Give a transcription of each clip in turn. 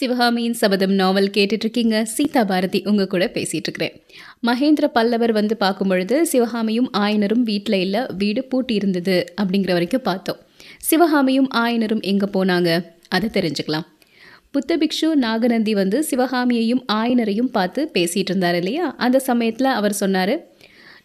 சிவகாமியின் சபதம் நாவல் கேட்டுட்டு இருக்கீங்க சீதா பாரதி உங்க கூட பேசிட்டு இருக்கிறேன் மகேந்திர பல்லவர் வந்து பார்க்கும் பொழுது சிவகாமியும் ஆயனரும் வீட்டில் இல்லை வீடு பூட்டி இருந்தது அப்படிங்கிற வரைக்கும் பார்த்தோம். சிவகாமியும் ஆயனரும் எங்கே போனாங்க? அதை தெரிஞ்சுக்கலாம். புத்த பிக்ஷு நாகநந்தி வந்து சிவகாமியையும் ஆயனரையும் பார்த்து பேசிட்டு இருந்தார் இல்லையா? அந்த சமயத்தில் அவர் சொன்னார்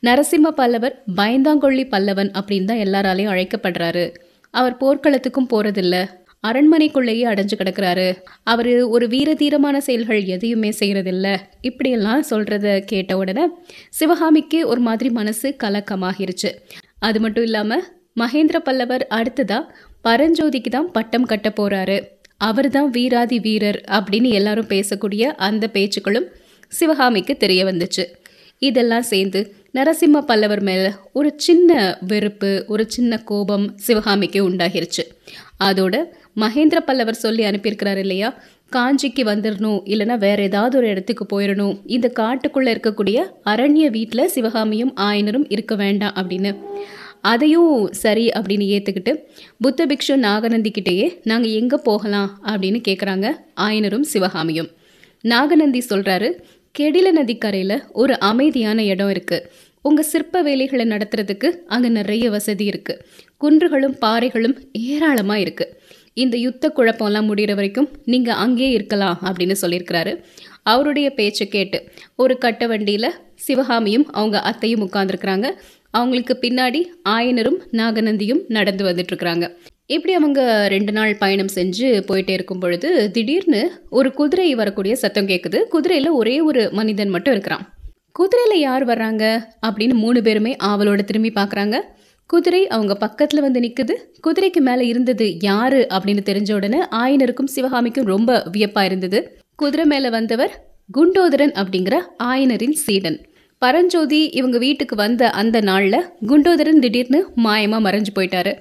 நரசிம்ம பல்லவர் பயந்தாங்கொள்ளி பல்லவன் அப்படின்னு தான் எல்லாராலையும் அழைக்கப்படுறாரு. அவர் போர்க்களத்துக்கும் போகிறதில்ல அரண்மனைக்குள்ளேயே அடைஞ்சு கிடக்குறாரு. அவர் ஒரு வீரதீரமான செயல்கள் எதையுமே செய்யறதில்ல. இப்படியெல்லாம் சொல்றத கேட்ட உடனே சிவகாமிக்கு ஒரு மாதிரி மனசு கலக்கமாகிருச்சு. அது மட்டும் இல்லாம மகேந்திர பல்லவர் அடுத்ததா பரஞ்சோதிக்கு தான் பட்டம் கட்ட போறாரு. அவர் தான் வீராதி வீரர் அப்படின்னு எல்லாரும் பேசக்கூடிய அந்த பேச்சுக்களும் சிவகாமிக்கு தெரிய வந்துச்சு. இதெல்லாம் சேர்ந்து நரசிம்ம பல்லவர் மேல ஒரு சின்ன வெறுப்பு ஒரு சின்ன கோபம் சிவகாமிக்கு உண்டாகிருச்சு. அதோட மகேந்திர பல்லவர் சொல்லி அனுப்பியிருக்கிறார் இல்லையா? காஞ்சிக்கு வந்துடணும் இல்லைன்னா வேற ஏதாவது ஒரு இடத்துக்கு போயிடணும் இந்த காட்டுக்குள்ள இருக்கக்கூடிய அரண்ய வீட்டில் சிவகாமியும் ஆயனரும் இருக்க வேண்டாம் அப்படின்னு. அதையும் சரி அப்படின்னு ஏற்றுக்கிட்டு புத்த பிக்ஷு நாகநந்திக்கிட்டேயே நாங்கள் எங்கே போகலாம் அப்படின்னு கேட்குறாங்க ஆயனரும் சிவகாமியும். நாகநந்தி சொல்கிறாரு கெடில நதிக்கரையில் ஒரு அமைதியான இடம் இருக்குது உங்கள் சிற்ப வேலைகளை நடத்துறதுக்கு அங்கே நிறைய வசதி இருக்குது குன்றுகளும் பாறைகளும் ஏராளமாக இருக்குது இந்த யுத்த குழப்பம்லாம் முடிகிற வரைக்கும் நீங்கள் அங்கேயே இருக்கலாம் அப்படின்னு சொல்லியிருக்கிறாரு. அவருடைய பேச்சை கேட்டு ஒரு கட்ட வண்டியில் சிவகாமியும் அவங்க அத்தையும் உட்காந்துருக்குறாங்க அவங்களுக்கு பின்னாடி ஆயனரும் நாகநந்தியும் நடந்து வந்துட்டுருக்குறாங்க இப்படி அவங்க ரெண்டு நாள் பயணம் செஞ்சு போயிட்டே இருக்கும் பொழுது திடீர்னு ஒரு குதிரை வரக்கூடிய சத்தம் கேட்குது குதிரையில் ஒரே ஒரு மனிதன் மட்டும் இருக்கிறான். குதிரையில் யார் வர்றாங்க அப்படின்னு மூணு பேருமே ஆவலோட திரும்பி பார்க்குறாங்க குதிரை அவங்க பக்கத்தில் வந்து நிற்குது குதிரைக்கு மேலே இருந்தது யாரு அப்படின்னு தெரிஞ்ச உடனே ஆயனருக்கும் சிவகாமிக்கும் ரொம்ப வியப்பாக இருந்தது. குதிரை மேலே வந்தவர் குண்டோதரன் அப்படிங்கிற ஆயனரின் சீடன். பரஞ்சோதி இவங்க வீட்டுக்கு வந்த அந்த நாளில் குண்டோதரன் திடீர்னு மாயமாக மறைஞ்சு போயிட்டாரு.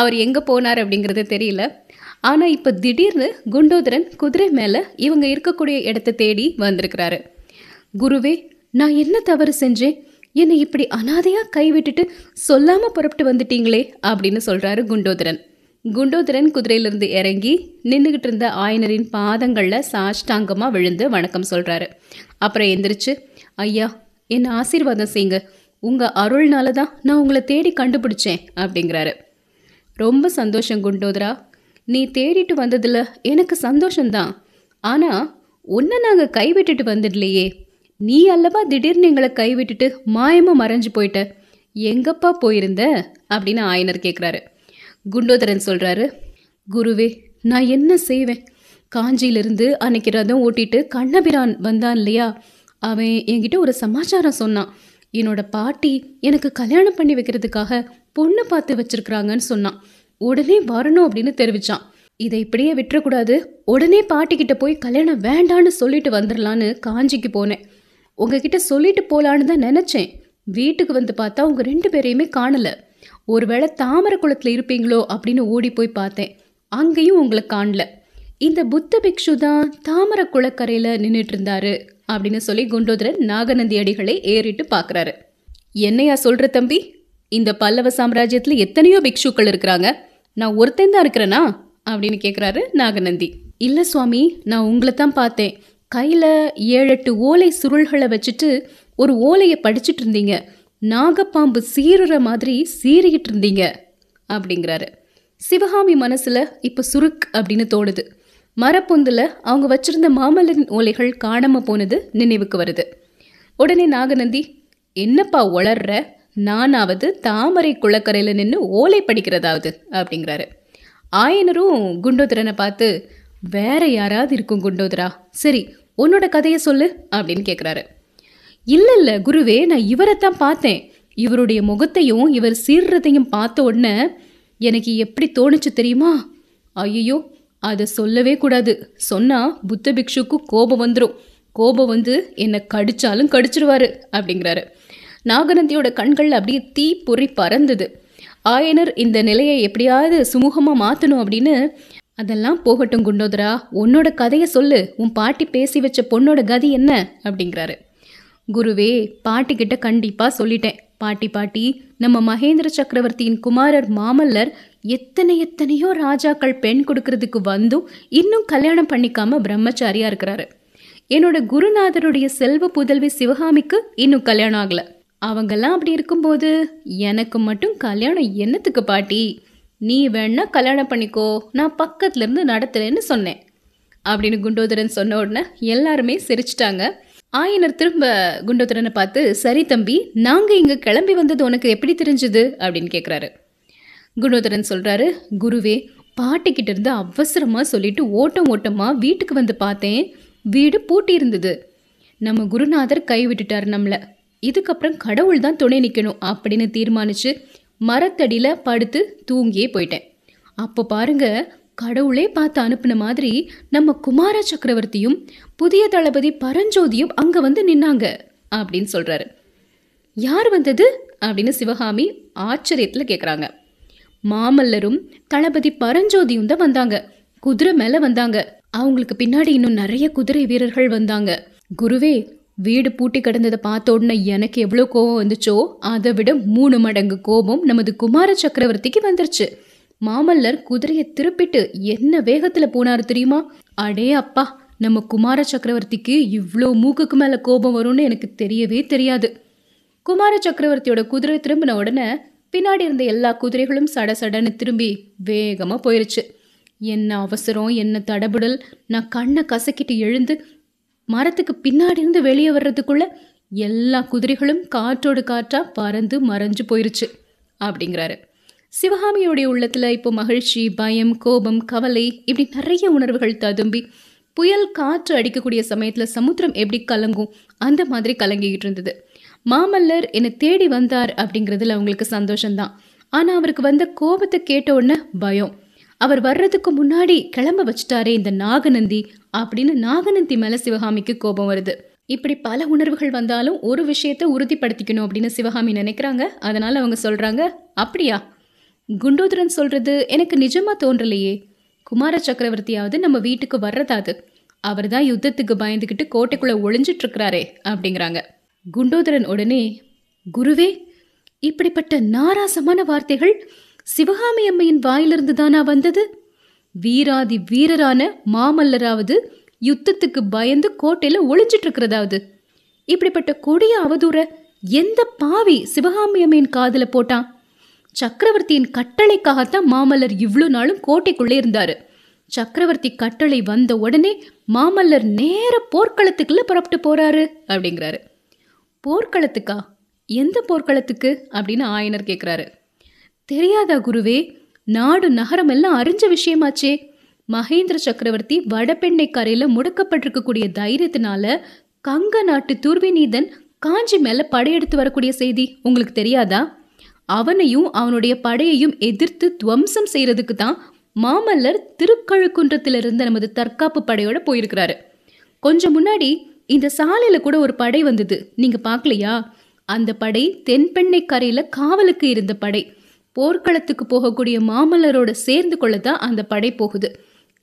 அவர் எங்கே போனார் அப்படிங்கிறது தெரியல. ஆனால் இப்போ திடீர்னு குண்டோதரன் குதிரை மேலே இவங்க இருக்கக்கூடிய இடத்த தேடி வந்திருக்கிறாரு. குருவே நான் என்ன தவறு செஞ்சேன்? என்னை இப்படி அனாதையாக கைவிட்டுட்டு சொல்லாமல் புறப்பட்டு வந்துட்டீங்களே அப்படின்னு சொல்கிறாரு குண்டோதரன். குண்டோதரன் குதிரையிலிருந்து இறங்கி நின்றுகிட்டு இருந்த ஆயனரின் பாதங்களில் சாஷ்டாங்கமாக விழுந்து வணக்கம் சொல்கிறாரு அப்புறம் எந்திரிச்சு ஐயா என்னை ஆசீர்வாதம் செய்யுங்க. உங்கள் அருள்னால தான் நான் உங்களை தேடி கண்டுபிடிச்சேன் அப்படிங்கிறாரு. ரொம்ப சந்தோஷம் குண்டோதரா. நீ தேடிட்டு வந்ததில் எனக்கு சந்தோஷம்தான். ஆனால் உன்னை நாங்கள் கைவிட்டுட்டு வந்துடலையே நீ அல்லவா திடீர்னு எங்களை கைவிட்டுட்டு மாயமாக மறைஞ்சு போயிட்ட. எங்கப்பா போயிருந்த? அப்படின்னு ஆயனர் கேட்குறாரு குண்டோதரன் சொல்கிறாரு குருவே நான் என்ன செய்வேன்? காஞ்சியிலிருந்து அன்னைக்கு ரதம் ஓட்டிட்டு கண்ணபிரான் வந்தான் இல்லையா? அவன் என்கிட்ட ஒரு சமாச்சாரம் சொன்னான். என்னோட பாட்டி எனக்கு கல்யாணம் பண்ணி வைக்கிறதுக்காக பொண்ணு பார்த்து வச்சிருக்கிறாங்கன்னு சொன்னான். உடனே வரணும் அப்படின்னு தெரிவிச்சான். இதை இப்படியே விட்டுறக்கூடாது. உடனே பாட்டிக்கிட்ட போய் கல்யாணம் வேண்டான்னு சொல்லிட்டு வந்துடலான்னு காஞ்சிக்கு போனேன். உங்ககிட்ட சொல்லிட்டு போலான்னு தான் நினச்சேன். வீட்டுக்கு வந்து பார்த்தா உங்க ரெண்டு பேரையுமே காணல. ஒருவேளை தாமரை குளத்தில் இருப்பீங்களோ அப்படின்னு ஓடி போய் பார்த்தேன். அங்கேயும் உங்களை காணல. இந்த புத்த பிக்ஷு தான் தாமரை குளக்கரையில் நின்றுட்டு இருந்தாரு. அப்படின்னு சொல்லி குண்டோதரன் நாகநந்தி அடிகளை ஏறிட்டு பார்க்குறாரு. என்னையா சொல்கிற தம்பி? இந்த பல்லவ சாம்ராஜ்யத்தில் எத்தனையோ பிக்ஷுக்கள் இருக்கிறாங்க. நான் ஒருத்தன் தான் இருக்கிறேனா? அப்படின்னு கேட்குறாரு நாகநந்தி. இல்லை சுவாமி நான் உங்களை தான் பார்த்தேன். கையில் ஏழெட்டு ஓலை சுருள்களை வச்சுட்டு ஒரு ஓலையை படிச்சுட்டு இருந்தீங்க. நாகப்பாம்பு சீருற மாதிரி சீறிக்கிட்டு இருந்தீங்க. அப்படிங்கிறாரு. சிவகாமி மனசில் இப்போ சுருக் அப்படின்னு தோணுது. மரப்பொந்தில் அவங்க வச்சிருந்த மாமல்லரின் ஓலைகள் காணாமல் போனது நினைவுக்கு வருது. உடனே நாகநந்தி என்னப்பா உளர்ற? நானாவது தாமரை குளக்கரையில் நின்று ஓலை படிக்கிறதாவது? அப்படிங்கிறாரு. ஆயனரும் குண்டோதரனை பார்த்து வேற யாராவது இருக்கும் குண்டோதரா? சரி உன்னோட கதையை சொல்லு அப்படின்னு கேட்குறாரு இல்லை இல்லை குருவே நான் இவரைத்தான் பார்த்தேன். இவருடைய முகத்தையும் இவர் சீர்றதையும் பார்த்த உடனே எனக்கு எப்படி தோணுச்சு தெரியுமா? ஐயோ அதை சொல்லவே கூடாது. சொன்னால் புத்த பிக்ஷுக்கு கோபம் வந்துடும் கோபம் வந்து என்னை கடிச்சாலும் கடிச்சிருவாரு அப்படிங்கிறாரு. நாகநந்தியோட கண்கள் அப்படியே தீ பொறி பறந்தது. ஆயனர் இந்த நிலையை எப்படியாவது சுமூகமாக மாற்றணும் அப்படின்னு அதெல்லாம் போகட்டும் குண்டோதரா உன்னோட கதையை சொல்லு. உன் பாட்டி பேசி வச்ச பொண்ணோட கதி என்ன? அப்படிங்கிறாரு. குருவே பாட்டிக்கிட்ட கண்டிப்பாக சொல்லிட்டேன். பாட்டி பாட்டி நம்ம மகேந்திர சக்கரவர்த்தியின் குமாரர் மாமல்லர் எத்தனை எத்தனையோ ராஜாக்கள் பெண் கொடுக்கறதுக்கு வந்தும் இன்னும் கல்யாணம் பண்ணிக்காம பிரம்மச்சாரியா இருக்கிறாரு. என்னோட குருநாதருடைய செல்வ புதல்வி சிவகாமிக்கு இன்னும் கல்யாணம் ஆகல. அவங்கெல்லாம் அப்படி இருக்கும்போது எனக்கு மட்டும் கல்யாணம் என்னத்துக்கு பாட்டி? நீ வேணா கல்யாணம் பண்ணிக்கோ நான் பக்கத்துல இருந்து நடத்துறேன்னு சொன்னேன். அப்படின்னு குண்டோதரன் சொன்ன உடனே எல்லாருமே சிரிச்சிட்டாங்க. ஆயனர் திரும்ப குண்டோதரனை பார்த்து சரி தம்பி நாங்க இங்க கிளம்பி வந்தது உனக்கு எப்படி தெரிஞ்சது? அப்படின்னு கேட்குறாரு குணோதரன் சொல்கிறாரு குருவே பாட்டிக்கிட்ட இருந்து அவசரமாக சொல்லிட்டு ஓட்டம் ஓட்டமாக வீட்டுக்கு வந்து பார்த்தேன். வீடு பூட்டி இருந்தது. நம்ம குருநாதர் கை விட்டுட்டார் நம்மளை. இதுக்கப்புறம் கடவுள் தான் துணை நிற்கணும் அப்படின்னு தீர்மானிச்சு மரத்தடியில் படுத்து தூங்கியே போயிட்டேன். அப்போ பாருங்க கடவுளே பார்த்து அனுப்பின மாதிரி நம்ம குமார சக்கரவர்த்தியும் புதிய தளபதி பரஞ்சோதியும் அங்கே வந்து நின்னாங்க அப்படின்னு சொல்கிறாரு யார் வந்தது? அப்படின்னு சிவகாமி ஆச்சரியத்தில் கேட்குறாங்க மாமல்லரும் தளபதி பரஞ்சோதியும் தான் வந்தாங்க. குதிரை மேல வந்தாங்க. அவங்களுக்கு பின்னாடி இன்னும் நிறைய குதிரை வீரர்கள் வந்தாங்க. குருவே வீடு பூட்டி கிடந்ததை பார்த்த உடனே எனக்கு எவ்வளோ கோபம் வந்துச்சோ? அதை விட மூணு மடங்கு கோபம் நமது குமார சக்கரவர்த்திக்கு வந்துருச்சு. மாமல்லர் குதிரையை திருப்பிட்டு என்ன வேகத்துல போனாரு தெரியுமா? அடே அப்பா நம்ம குமார சக்கரவர்த்திக்கு இவ்வளோ மூக்குக்கு மேலே கோபம் வரும்னு எனக்கு தெரியவே தெரியாது. குமார சக்கரவர்த்தியோட குதிரை திரும்பின உடனே பின்னாடி இருந்த எல்லா குதிரைகளும் சட சடன்னு திரும்பி வேகமாக போயிருச்சு. என்ன அவசரம் என்ன தடபுடல்? நான் கண்ணை கசக்கிட்டு எழுந்து மரத்துக்கு பின்னாடி இருந்து வெளியே வர்றதுக்குள்ள எல்லா குதிரைகளும் காற்றோடு காற்றா பறந்து மறைஞ்சு போயிருச்சு அப்படிங்கிறாரு. சிவகாமியோடைய உள்ளத்துல இப்போ மகிழ்ச்சி பயம் கோபம் கவலை இப்படி நிறைய உணர்வுகள் ததும்பி புயல் காற்று அடிக்கக்கூடிய சமயத்துல சமுத்திரம் எப்படி கலங்கும் அந்த மாதிரி கலங்கிக்கிட்டு இருந்தது. மாமல்லர் என்னை தேடி வந்தார் அப்படிங்கிறதுல அவங்களுக்கு சந்தோஷம்தான். ஆனால் அவருக்கு வந்த கோபத்தை கேட்ட உடனே பயம். அவர் வர்றதுக்கு முன்னாடி கிளம்ப வச்சுட்டாரே இந்த நாகநந்தி அப்படின்னு நாகநந்தி மேலே சிவகாமிக்கு கோபம் வருது. இப்படி பல உணர்வுகள் வந்தாலும் ஒரு விஷயத்த உறுதிப்படுத்திக்கணும் அப்படின்னு சிவகாமி நினைக்கிறாங்க. அதனால அவங்க சொல்றாங்க அப்படியா? குண்டோதரன் சொல்றது எனக்கு நிஜமா தோன்றலையே. குமார சக்கரவர்த்தியாவது நம்ம வீட்டுக்கு வர்றதாது. அவர் தான் யுத்தத்துக்கு பயந்துக்கிட்டு கோட்டைக்குள்ள ஒளிஞ்சிட்டு இருக்கிறாரே அப்படிங்கிறாங்க. குண்டோதரன் உடனே குருவே இப்படிப்பட்ட நாராசமான வார்த்தைகள் சிவகாமி அம்மையின் வாயிலிருந்து தானா வந்தது? வீராதி வீரரான மாமல்லராவது யுத்தத்துக்கு பயந்து கோட்டையில ஒளிஞ்சிட்டு இருக்கிறதாவது இப்படிப்பட்ட கொடிய அவதூற எந்த பாவி சிவகாமி அம்மையின் காதல போட்டான்? சக்கரவர்த்தியின் கட்டளைக்காகத்தான் மாமல்லர் இவ்வளோ நாளும் கோட்டைக்குள்ளே இருந்தாரு. சக்கரவர்த்தி கட்டளை வந்த உடனே மாமல்லர் நேர போர்க்களத்துக்குள்ள புறப்பட்டு போறாரு அப்படிங்கிறாரு. போர்க்களத்துக்கா? எந்த போர்க்களத்துக்கு? அப்படின்னு ஆயனர் கேட்குறாரு தெரியாதா குருவே நாடு நகரம் எல்லாம் அறிஞ்ச விஷயமாச்சே. மகேந்திர சக்கரவர்த்தி வடபெண்ணை கரையில் முடக்கப்பட்டிருக்கக்கூடிய தைரியத்தினால கங்க நாட்டு துர்விநீதன் காஞ்சி மேலே படையெடுத்து வரக்கூடிய செய்தி உங்களுக்கு தெரியாதா? அவனையும் அவனுடைய படையையும் எதிர்த்து துவம்சம் செய்கிறதுக்கு தான் மாமல்லர் திருக்கழுக்குன்றத்திலிருந்து நமது தற்காப்பு படையோட போயிருக்கிறாரு. கொஞ்சம் முன்னாடி இந்த சாலையில கூட ஒரு படை வந்தது. நீங்க பார்க்கலையா அந்த படை தென்பெண்ணை கரையில காவலுக்கு இருந்த படை. போர்க்களத்துக்கு போகக்கூடிய மாமல்லரோட சேர்ந்து கொள்ளதான் அந்த படை போகுது.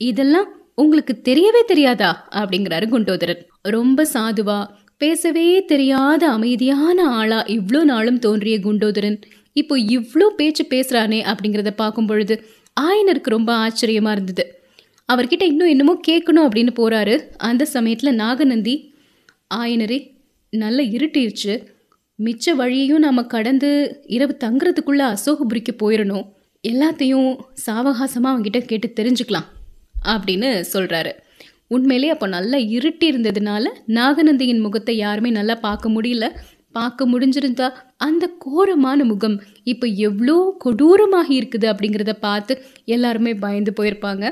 இதெல்லாம் உங்களுக்கு தெரியவே தெரியாதா? அப்படிங்கிறாரு குண்டோதரன். ரொம்ப சாதுவா பேசவே தெரியாத அமைதியான ஆளா இவ்வளோ நாளும் தோன்றிய குண்டோதரன். இப்போ இவ்வளோ பேச்சு பேசுறானே அப்படிங்கிறத பார்க்கும் பொழுது ஆயனருக்கு ரொம்ப ஆச்சரியமா இருந்தது. அவர்கிட்ட இன்னும் என்னமோ கேட்கணும் அப்படின்னு போறாரு. அந்த சமயத்துல நாகநந்தி ஆயனரே நல்ல இருட்டிருச்சு. மிச்ச வழியையும் நாம் கடந்து இரவு தங்குறதுக்குள்ளே அசோகபுரிக்கு போயிடணும் எல்லாத்தையும் சாவகாசமாக அவங்ககிட்ட கேட்டு தெரிஞ்சுக்கலாம் அப்படின்னு சொல்கிறாரு உண்மையிலே அப்போ நல்லா இருட்டி இருந்ததுனால நாகநந்தியின் முகத்தை யாருமே நல்லா பார்க்க முடியல. பார்க்க முடிஞ்சிருந்தா அந்த கோரமான முகம் இப்போ எவ்வளோ கொடூரமாக இருக்குது அப்படிங்கிறத பார்த்து எல்லாருமே பயந்து போயிருப்பாங்க.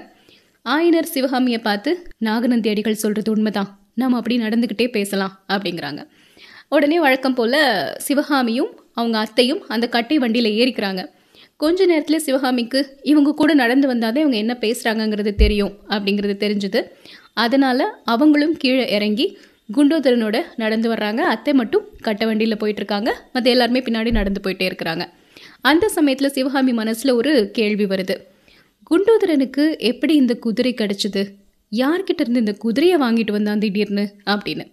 ஆயனர் சிவகாமியை பார்த்து நாகநந்தி அடிகள் சொல்கிறது உண்மைதான். நம்ம அப்படி நடந்துக்கிட்டே பேசலாம் அப்படிங்கிறாங்க. உடனே வழக்கம் போல் சிவகாமியும் அவங்க அத்தையும் அந்த கட்டை வண்டியில் ஏறிக்கிறாங்க. கொஞ்ச நேரத்தில் சிவகாமிக்கு இவங்க கூட நடந்து வந்தாதே இவங்க என்ன பேசுகிறாங்கங்கிறது தெரியும் அப்படிங்கிறது தெரிஞ்சுது. அதனால் அவங்களும் கீழே இறங்கி குண்டோதரனோட நடந்து வர்றாங்க. அத்தை மட்டும் கட்ட வண்டியில் போயிட்டு இருக்காங்க மற்ற எல்லாருமே பின்னாடி நடந்து போயிட்டே இருக்கிறாங்க. அந்த சமயத்தில் சிவகாமி மனசில் ஒரு கேள்வி வருது. குண்டோதரனுக்கு எப்படி இந்த குதிரை கிடச்சிது? யார்கிட்ட இருந்து இந்த குதிரையை வாங்கிட்டு வந்தான் திடீர்னு அப்படின்னு.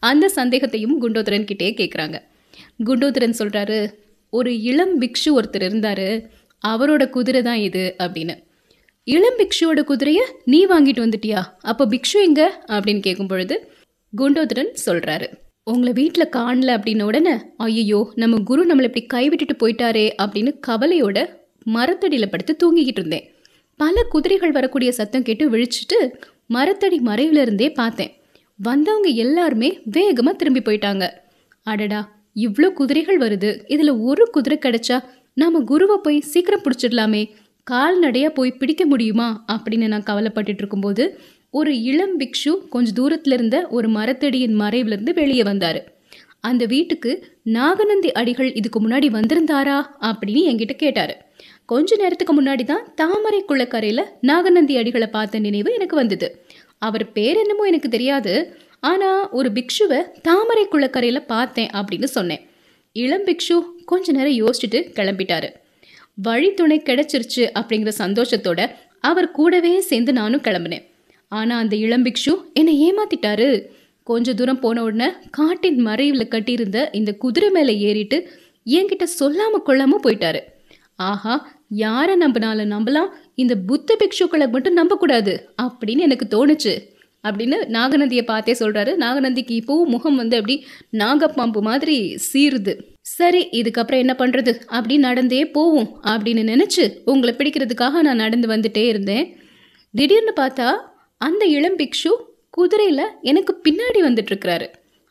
அந்த சந்தேகத்தையும் குண்டோதரன் கிட்டே கேட்குறாங்க குண்டோதரன் சொல்கிறாரு ஒரு இளம் பிக்ஷு ஒருத்தர் இருந்தார். அவரோட குதிரை தான் இது அப்படின்னு. இளம் பிக்ஷுவோட குதிரையை நீ வாங்கிட்டு வந்துட்டியா? அப்போ பிக்ஷு எங்க? அப்படின்னு கேட்கும் பொழுது குண்டோதரன் சொல்கிறாரு உங்களை வீட்டில் காணல அப்படின்ன உடனே ஐயோ நம்ம குரு நம்மளை இப்படி கைவிட்டுட்டு போயிட்டாரே அப்படின்னு கவலையோட மரத்தடியில் படுத்து தூங்கிக்கிட்டு இருந்தேன். பல குதிரைகள் வரக்கூடிய சத்தம் கேட்டு விழிச்சிட்டு மரத்தடி மறைவிலிருந்தே பார்த்தேன். வந்தவங்க எல்லாருமே வேகமாக திரும்பி போயிட்டாங்க. அடடா இவ்வளோ குதிரைகள் வருது. இதில் ஒரு குதிரை கிடைச்சா நாம் குருவை போய் சீக்கிரம் பிடிச்சிடலாமே. கால்நடையாக போய் பிடிக்க முடியுமா? அப்படின்னு நான் கவலைப்பட்டுட்டு இருக்கும்போது ஒரு இளம் பிக்ஷு கொஞ்சம் தூரத்தில் இருந்த ஒரு மரத்தடியின் மறைவிலிருந்து வெளியே வந்தார். அந்த வீட்டுக்கு நாகநந்தி அடிகள் இதுக்கு முன்னாடி வந்திருந்தாரா? அப்படின்னு என்கிட்ட கேட்டார். கொஞ்ச நேரத்துக்கு முன்னாடி தான் தாமரை குள்ளக்கரையில் நாகநந்தி அடிகளை பார்த்த நினைவு எனக்கு வந்தது. அவர் பேர் என்னமோ எனக்கு தெரியாது. ஆனால் ஒரு பிக்ஷுவை தாமரை குள்ளக்கரையில் பார்த்தேன் அப்படின்னு சொன்னேன். இளம் பிக்ஷு கொஞ்ச நேரம் யோசிச்சுட்டு கிளம்பிட்டாரு. வழித்துணை கிடைச்சிருச்சு அப்படிங்கிற சந்தோஷத்தோட அவர் கூடவே சேர்ந்து நானும் கிளம்புனேன். ஆனால் அந்த இளம் பிக்ஷு என்னை ஏமாத்திட்டாரு. கொஞ்ச தூரம் போன உடனே காட்டின் மறைவில் கட்டியிருந்த இந்த குதிரை மேலே ஏறிட்டு என்கிட்ட சொல்லாம கொள்ளாம போயிட்டாரு. ஆஹா யாரை நம்பினாலும் நம்பலாம். இந்த புத்த பிக்ஷுக்களை மட்டும் நம்பக்கூடாது அப்படின்னு எனக்கு தோணுச்சு. அப்படின்னு நாகநந்தியை பார்த்தே சொல்கிறாரு நாகநந்திக்கு இப்போவும் முகம் வந்து அப்படி நாகப்பாம்பு மாதிரி சீருது. சரி இதுக்கப்புறம் என்ன பண்ணுறது அப்படி நடந்தே போவோம் அப்படின்னு நினச்சி உங்களை பிடிக்கிறதுக்காக நான் நடந்து வந்துட்டே இருந்தேன். திடீர்னு பார்த்தா அந்த இளம் பிக்ஷு குதிரையில் எனக்கு பின்னாடி வந்துட்டுருக்கிறாரு.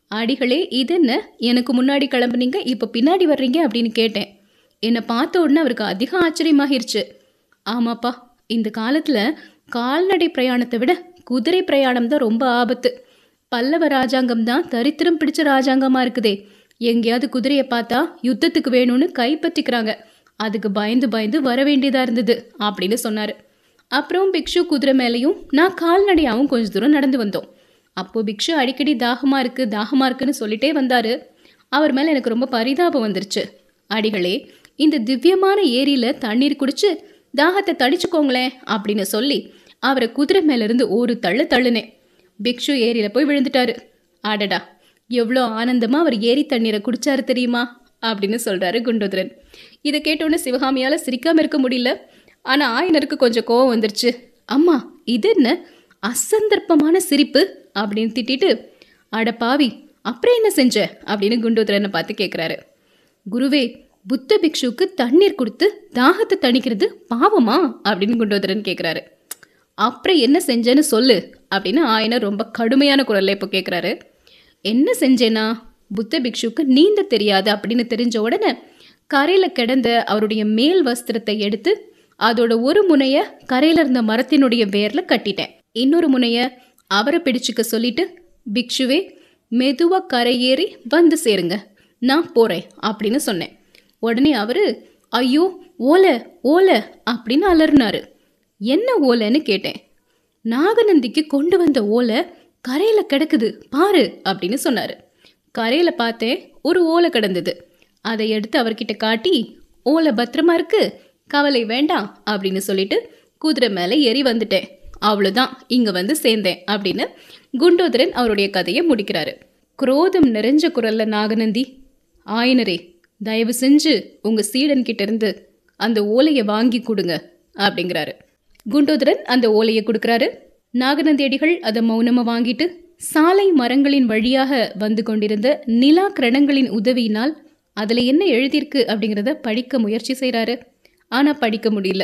அடிகளே இது என்ன? எனக்கு முன்னாடி கிளம்புனீங்க இப்போ பின்னாடி வர்றீங்க அப்படின்னு கேட்டேன். என்னை பார்த்த உடனே அவருக்கு அதிக ஆச்சரியமாகிருச்சு. ஆமாப்பா இந்த காலத்தில் கால்நடை பிரயாணத்தை விட குதிரை பிரயாணம் தான் ரொம்ப ஆபத்து. பல்லவ ராஜாங்கம் தான் தரித்திரம் பிடிச்ச ராஜாங்கமாக இருக்குதே. எங்கேயாவது குதிரையை பார்த்தா யுத்தத்துக்கு வேணும்னு கைப்பற்றிக்கிறாங்க. அதுக்கு பயந்து பயந்து வர வேண்டியதாக இருந்தது அப்படின்னு சொன்னார். அப்புறம் பிக்ஷு குதிரை மேலேயும் நான் கால்நடையாகவும் கொஞ்ச தூரம் நடந்து வந்தோம். அப்போது பிக்ஷு அடிக்கடி தாகமாக இருக்குது தாகமாக இருக்குன்னு சொல்லிட்டே வந்தார். அவர் மேலே எனக்கு ரொம்ப பரிதாபம் வந்துருச்சு. அடிகளே இந்த திவ்யமான ஏரியில் தண்ணீர் குடிச்சு தாகத்தை தடிச்சுக்கோங்களேன் அப்படின்னு சொல்லி அவரை குதிரை மேலேருந்து ஒரு தள்ளு தள்ளுனேன் பிக்ஷு ஏரியில் போய் விழுந்துட்டாரு. ஆடடா எவ்வளோ ஆனந்தமாக அவர் ஏரி தண்ணீரை குடிச்சாரு தெரியுமா? அப்படின்னு சொல்கிறாரு குண்டோதரன். இதை கேட்டோன்னே சிவகாமியால் சிரிக்காமல் இருக்க முடியல. ஆனால் ஆயனருக்கு கொஞ்சம் கோவம் வந்துருச்சு. அம்மா இது என்ன அசந்தர்ப்பமான சிரிப்பு? அப்படின்னு திட்டிட்டு அட பாவி அப்புறம் என்ன செஞ்ச? அப்படின்னு குண்டோதரனை பார்த்து கேட்குறாரு குருவே புத்த பிக்ஷுக்கு தண்ணீர் கொடுத்து தாகத்தை தணிக்கிறது பாவமா? அப்படின்னு குண்டோதரன் கேட்குறாரு அப்புறம் என்ன செஞ்சேன்னு சொல்லு அப்படின்னு ஆயனர் ரொம்ப கடுமையான குரல்ல இப்போ கேட்குறாரு என்ன செஞ்சேனா? புத்த பிக்ஷுக்கு நீந்த தெரியாது அப்படின்னு தெரிஞ்ச உடனே கரையில் கிடந்த அவருடைய மேல் வஸ்திரத்தை எடுத்து அதோட ஒரு முனைய கரையில் இருந்த மரத்தினுடைய வேரில் கட்டிட்டேன். இன்னொரு முனைய அவரை பிடிச்சிக்க சொல்லிட்டு பிக்ஷுவே மெதுவாக கரையேறி வந்து சேருங்க. நான் போகிறேன் அப்படின்னு சொன்னேன். உடனே அவரு ஐயோ ஓலை ஓலை அப்படின்னு அலறினாரு. என்ன ஓலைன்னு கேட்டேன். நாகநந்திக்கு கொண்டு வந்த ஓலை கரையில் கிடக்குது பாரு அப்படின்னு சொன்னார். கரையில் பார்த்தேன் ஒரு ஓலை கிடந்தது. அதை எடுத்து அவர்கிட்ட காட்டி ஓலை பத்திரமா இருக்கு? கவலை வேண்டாம் அப்படின்னு சொல்லிட்டு குதிரை மேலே ஏறி வந்துட்டேன். அவ்வளோதான் இங்கே வந்து சேர்ந்தேன் அப்படின்னு குண்டோதரன் அவருடைய கதையை முடிக்கிறாரு. குரோதம் நிறைஞ்ச குரல்ல நாகநந்தி ஆயனரே தயவு செஞ்சு உங்கள் சீடன்கிட்ட இருந்து அந்த ஓலையை வாங்கி கொடுங்க அப்படிங்கிறாரு. குண்டோதரன் அந்த ஓலையை கொடுக்குறாரு. நாகநந்தேடிகள் அதை மௌனமாக வாங்கிட்டு சாலை மரங்களின் வழியாக வந்து கொண்டிருந்த நிலா கிரணங்களின் உதவியினால் அதில் என்ன எழுதியிருக்கு அப்படிங்கிறத படிக்க முயற்சி செய்கிறாரு ஆனால் படிக்க முடியல.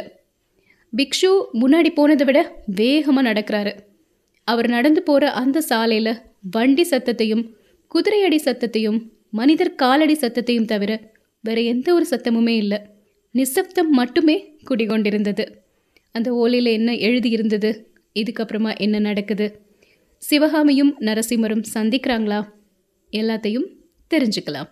பிக்ஷு முன்னாடி போனதை விட வேகமாக நடக்கிறாரு. அவர் நடந்து போகிற அந்த சாலையில் வண்டி சத்தத்தையும் குதிரையடி சத்தத்தையும் மனிதர் காலடி சத்தத்தையும் தவிர வேற எந்த ஒரு சத்தமுமே இல்லை. நிசப்தம் மட்டுமே குடிகொண்டிருந்தது. அந்த ஓலையில் என்ன எழுதியிருந்தது இதுக்கப்புறமா என்ன நடக்குது? சிவகாமியும் நரசிம்மரும் சந்திக்கிறாங்களா? எல்லாத்தையும் தெரிஞ்சுக்கலாம்.